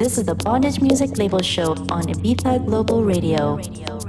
This is the Bondage Music Label Show on Ibiza Global Radio. You're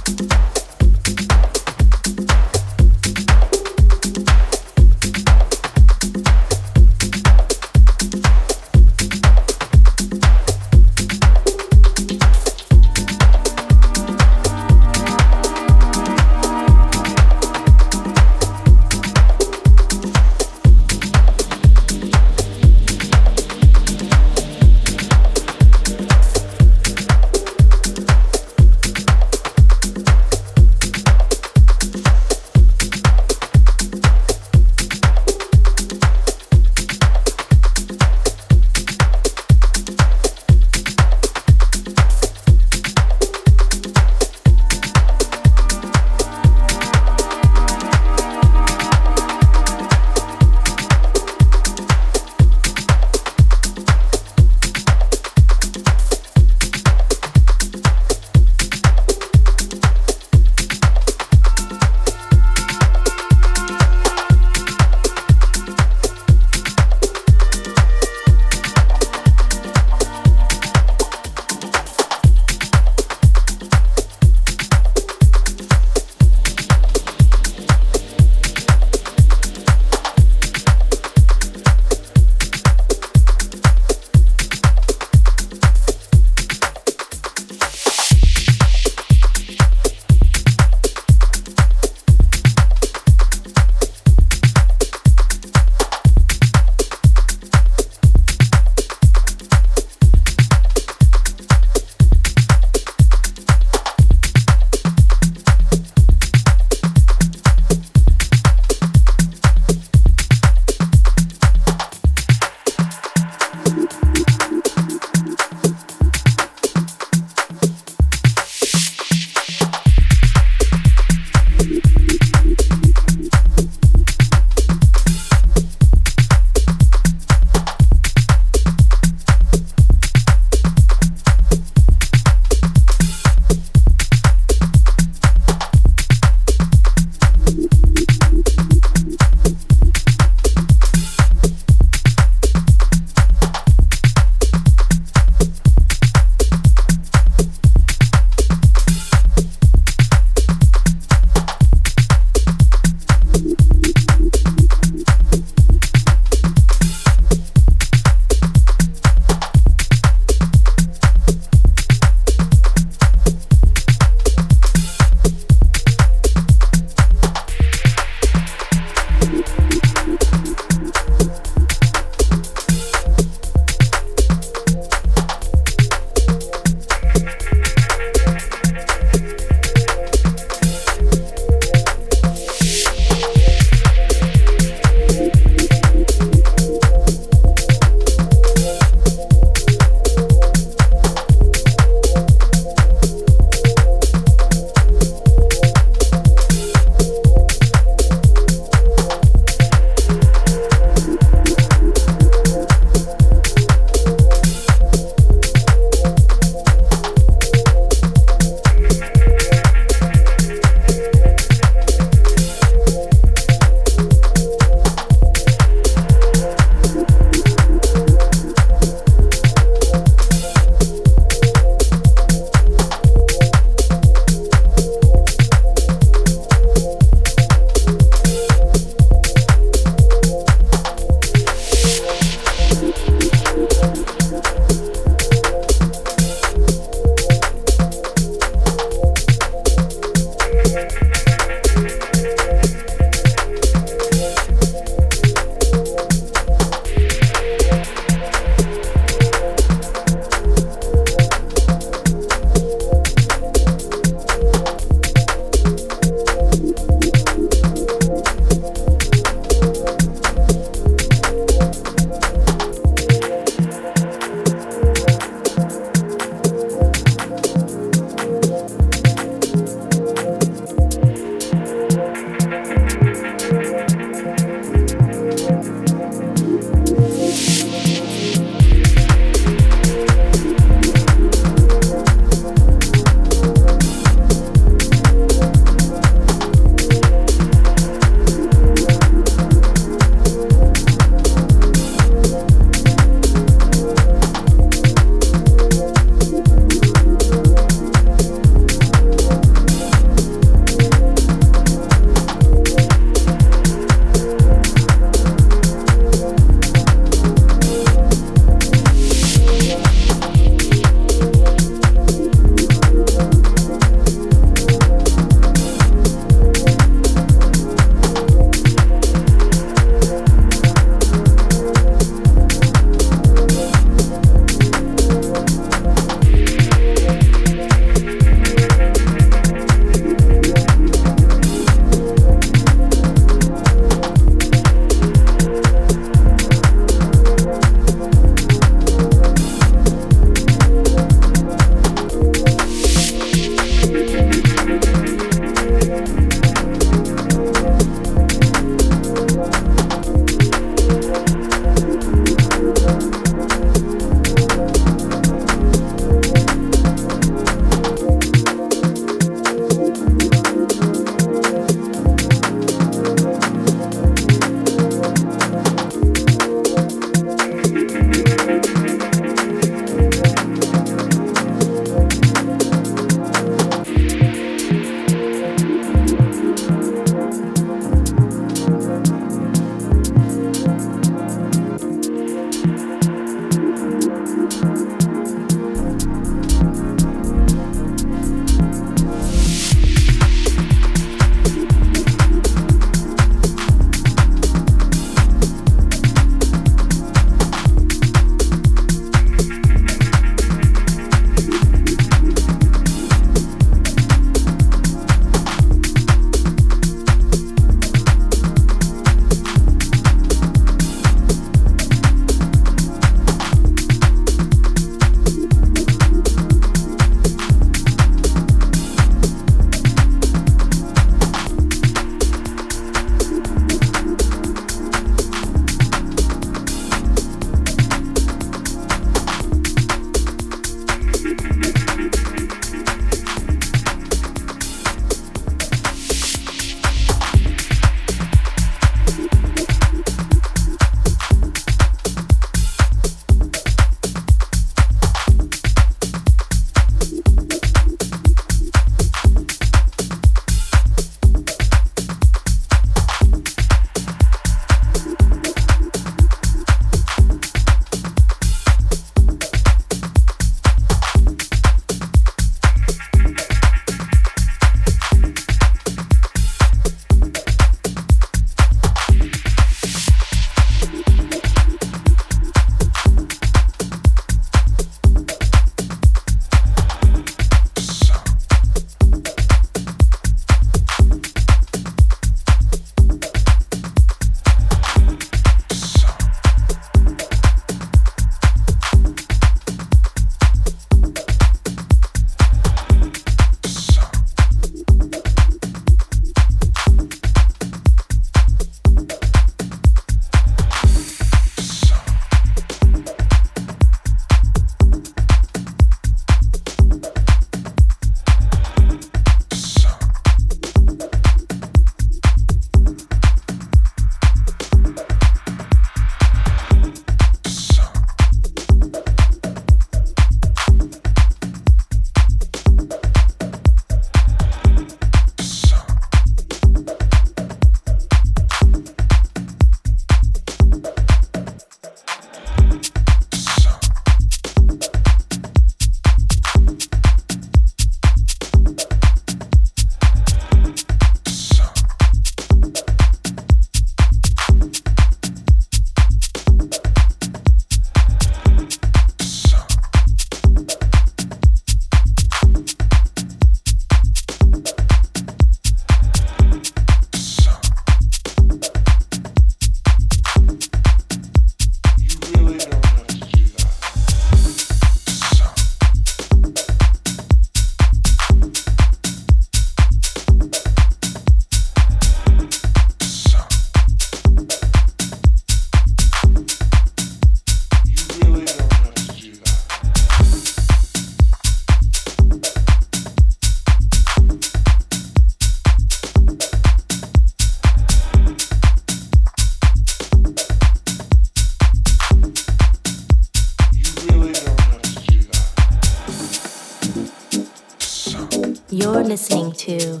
to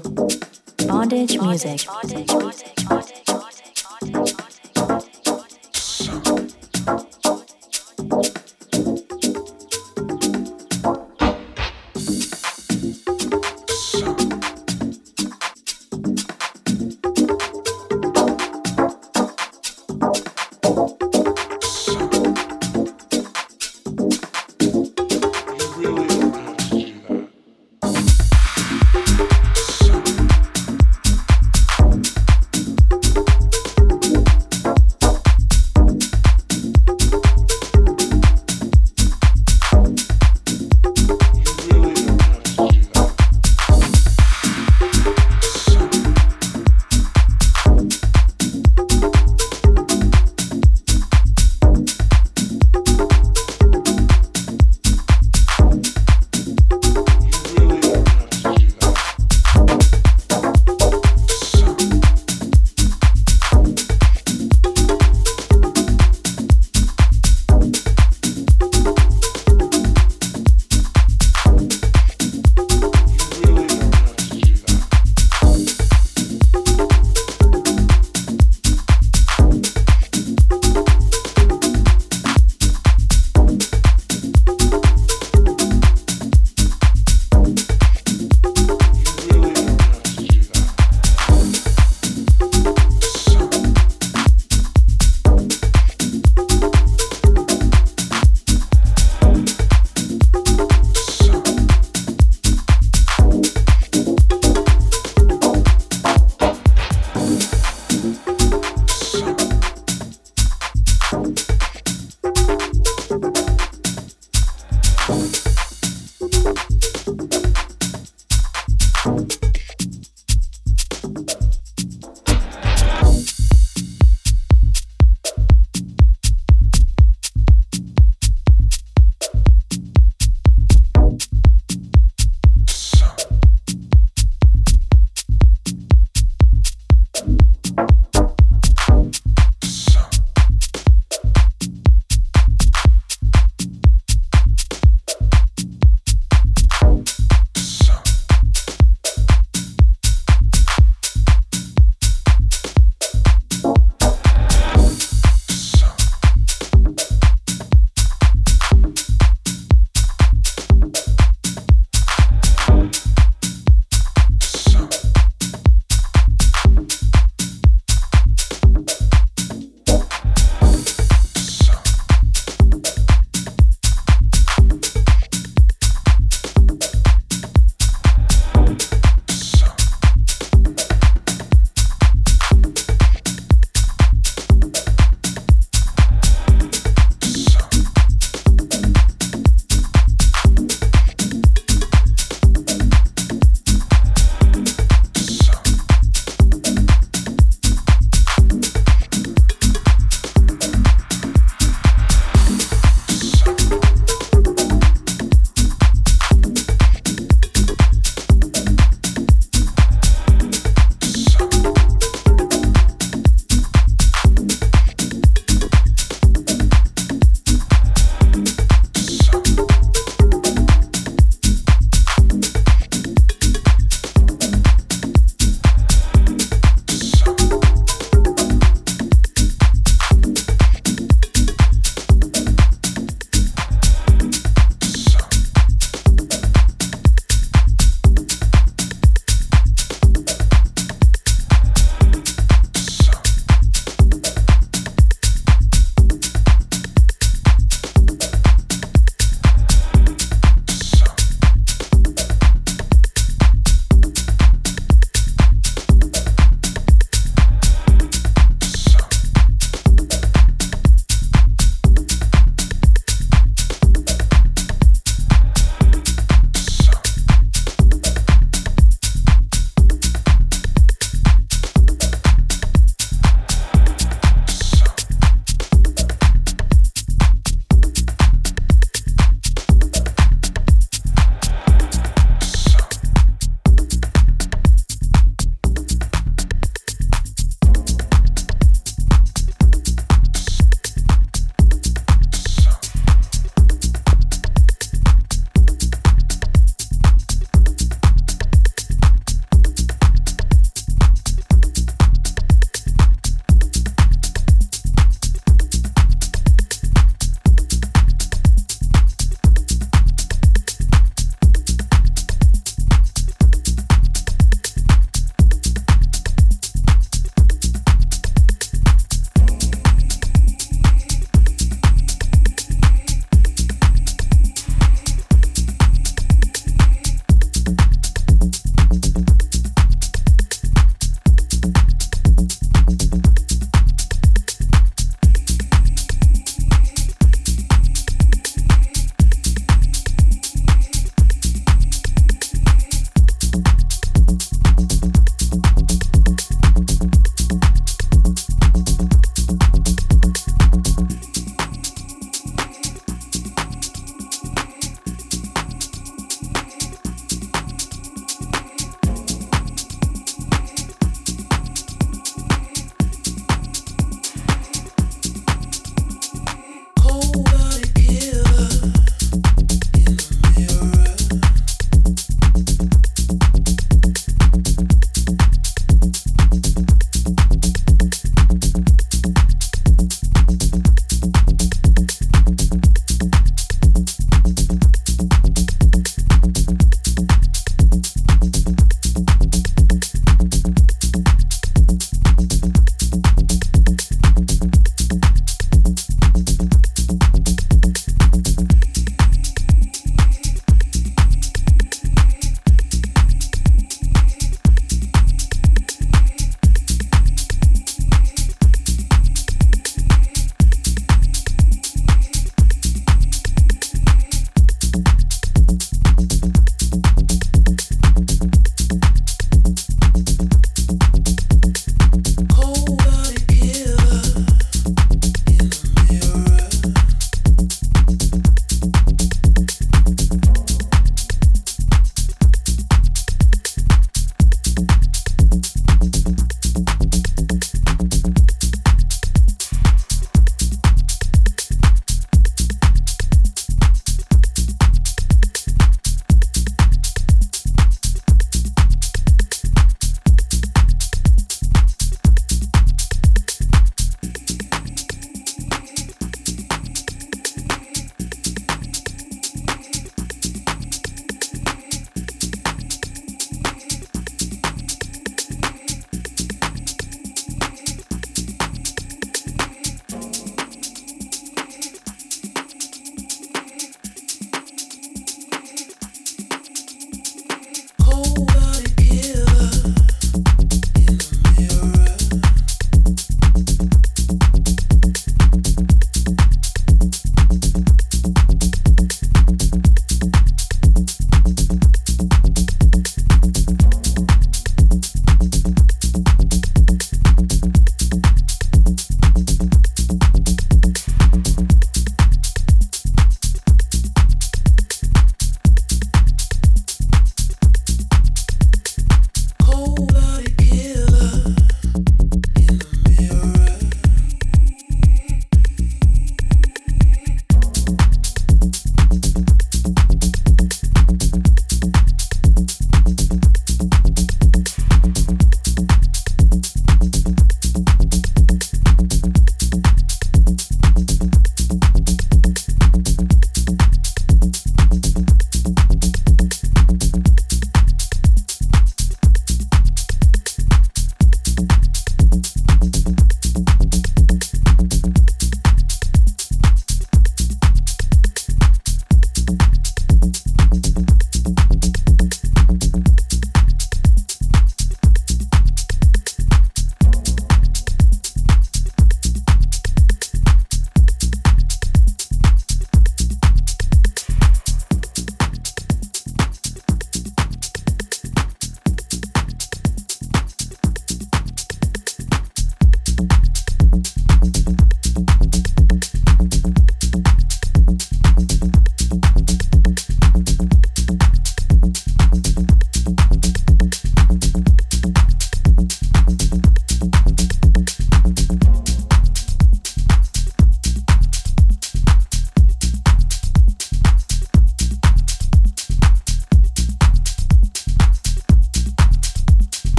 Bondage Music. Is Bondage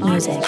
Bondage Music.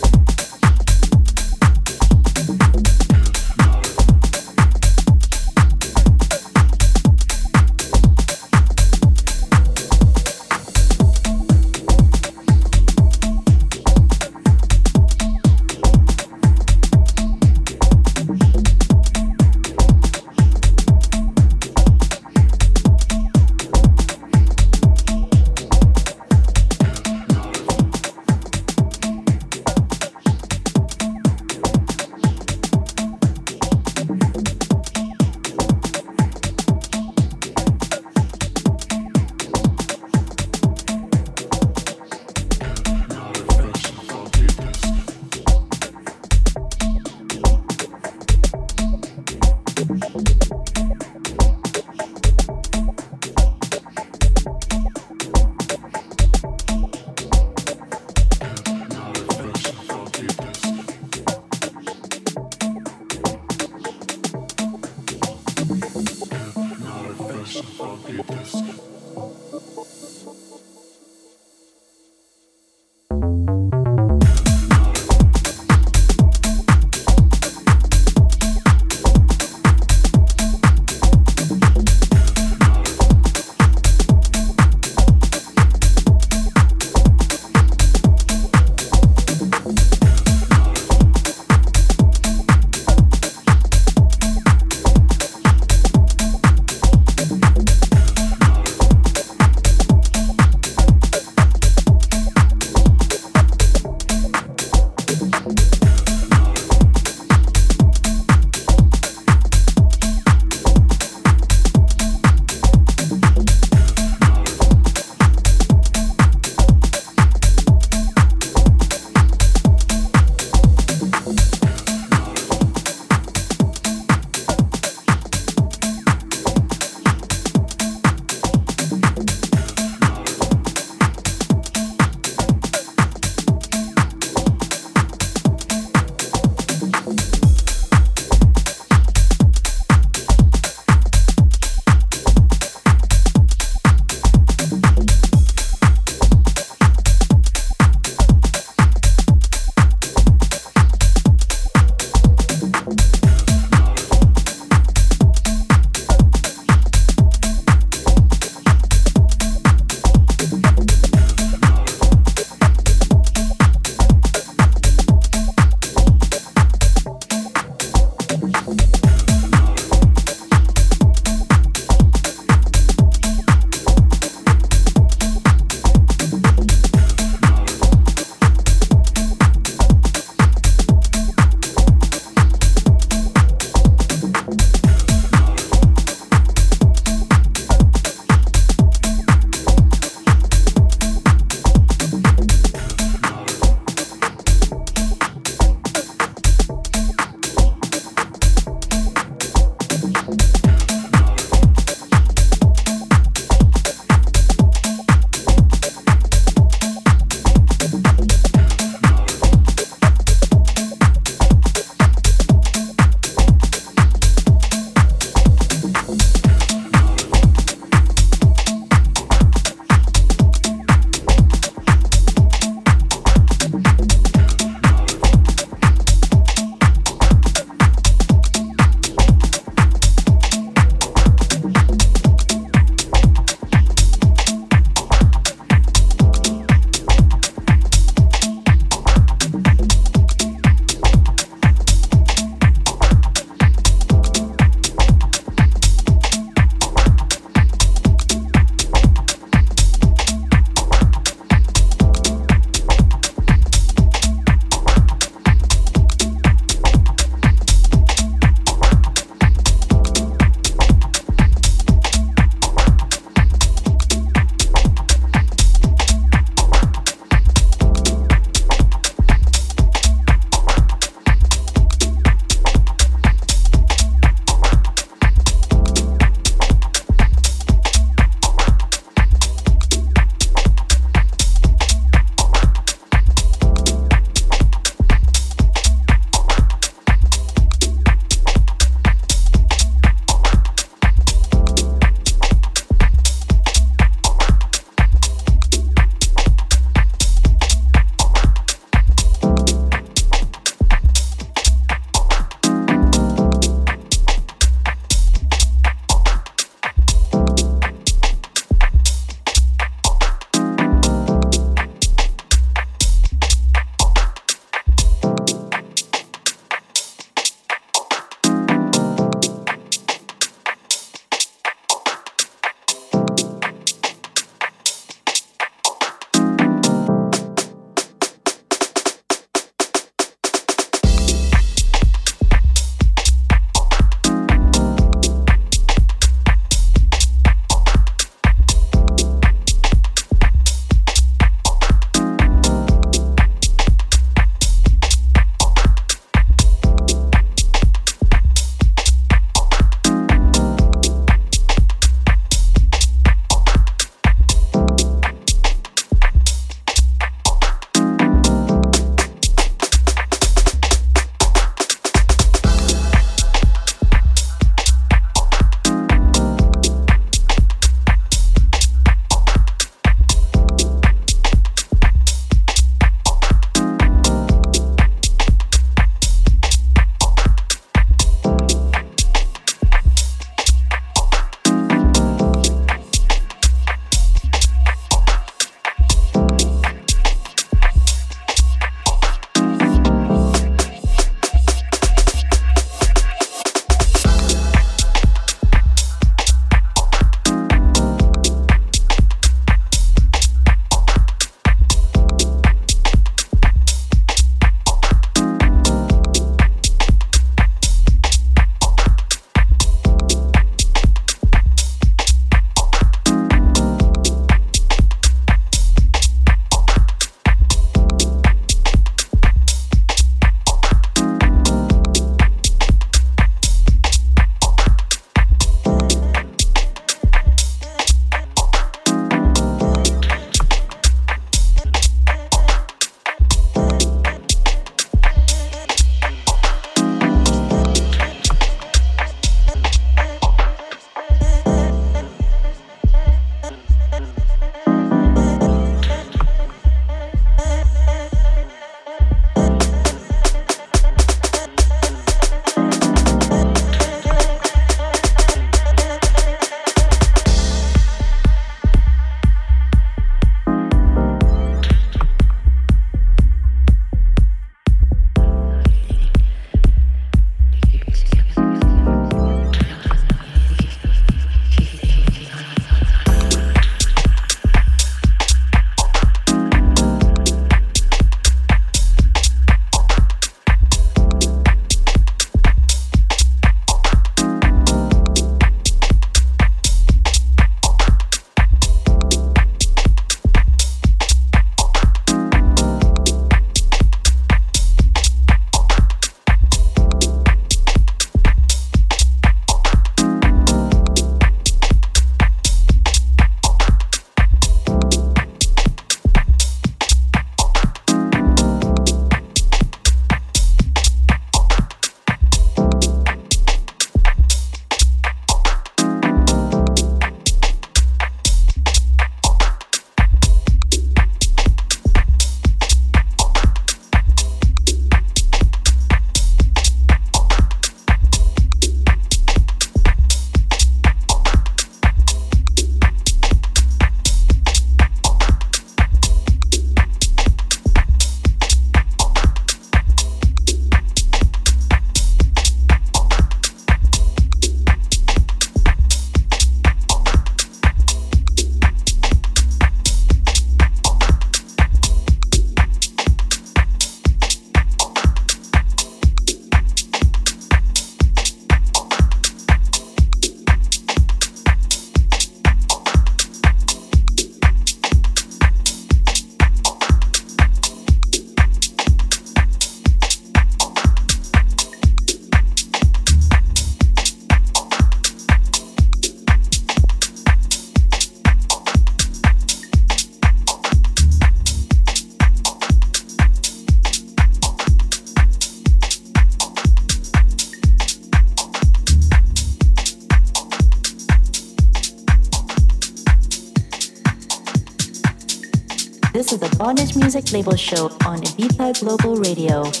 Music Label Show on Ibiza Global Radio.